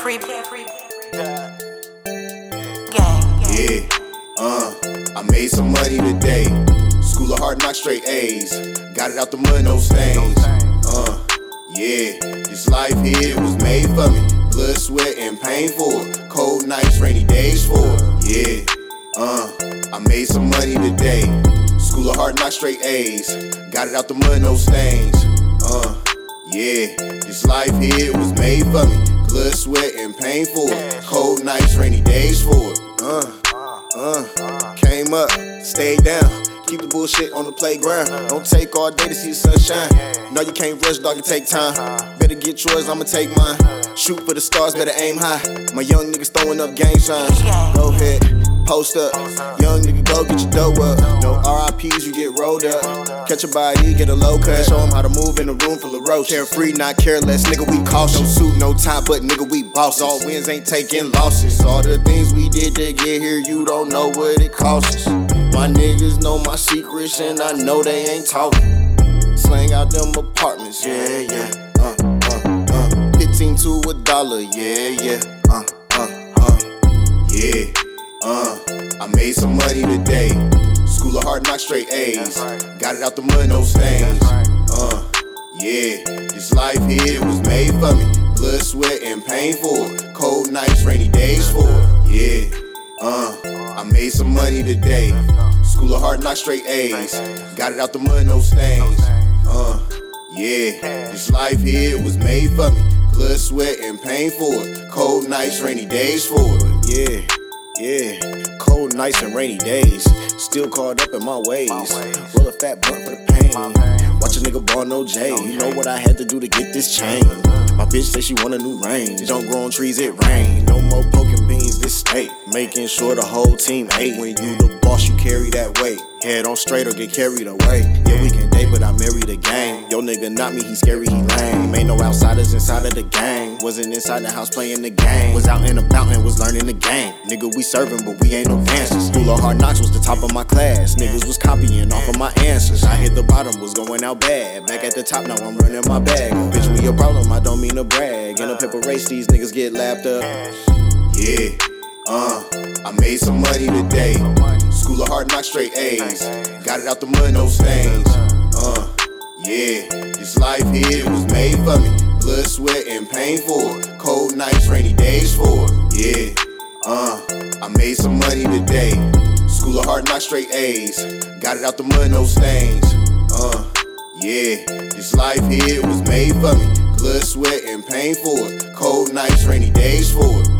Carefree. Yeah, uh, I made some money today. School of hard knocks, straight A's. Got it out the mud, no stains. Uh, yeah, this life here was made for me. Blood, sweat, and pain for it. Cold nights, rainy days for it. Yeah, uh, I made some money today. School of hard knocks, straight A's. Got it out the mud, no stains. Uh, yeah, this life here was made for me. Blood, sweat, and pain for it. Cold nights, rainy days for it. Uh, uh, came up, stayed down. Keep the bullshit on the playground. Don't take all day to see the sunshine. No, you can't rush, dog, you take time. Better get yours, I'ma take mine. Shoot for the stars, better aim high. My young niggas throwing up gang signs. Go ahead, post up. Young nigga, go get your dough up. No RIPs, you get rolled up. Catch a body, get a low cut. Show 'em how to move in a room full of roach. Carefree, not careless, nigga, we cautious. No suit, no tie, but nigga, we boss. All wins ain't taking losses. All the things we did to get here, you don't know what it cost us. My niggas know my secrets, and I know they ain't talking. Slang out them apartments, yeah, yeah. Uh, uh, uh. 15 to a dollar, yeah, yeah. Uh, uh, uh. Yeah, uh. I made some money today. School of hard knocks, straight A's. Got it out the mud, no stains. Uh, yeah. This life here was made for me. Blood, sweat, and pain for it. Cold nights, rainy days for it. Yeah, uh. I made some money today. School of hard knocks, straight A's. Got it out the mud, no stains. Uh, yeah. This life here was made for me. Blood, sweat, and pain for it. Cold nights, rainy days for it. Yeah. Yeah, cold nights and rainy days. Still caught up in my ways. Roll a fat blunt for the pain. Watch a nigga ball no J. You know what I had to do to get this chain. My bitch say she want a new range. Don't grow on trees, it rain. No more poking beans, this state. Making sure the whole team ate. When you the boss, you carry that weight. Head on straight or get carried away. Yeah, we can date, but I marry the gang. Yo, nigga, not me, he scary, he lame. Inside of the gang. Wasn't inside the house playing the game. Was out and about and was learning the game. Nigga, we serving, but we ain't no dancers. School of hard knocks was the top of my class. Niggas was copying off of my answers. I hit the bottom, was going out bad. Back at the top, now I'm running my bag. Bitch, we a problem, I don't mean to brag. In a paper race, these niggas get lapped up. Yeah, uh, I made some money today. School of hard knocks, straight A's. Got it out the mud, no stains. Uh, yeah, this life here was made for me. Blood, sweat, and pain for it. Cold nights, rainy days for it. Yeah, uh, I made some money today. School of hard knocks, straight A's. Got it out the mud, no stains. Uh, yeah, this life here was made for me. Blood, sweat, and pain for it. Cold nights, rainy days for it.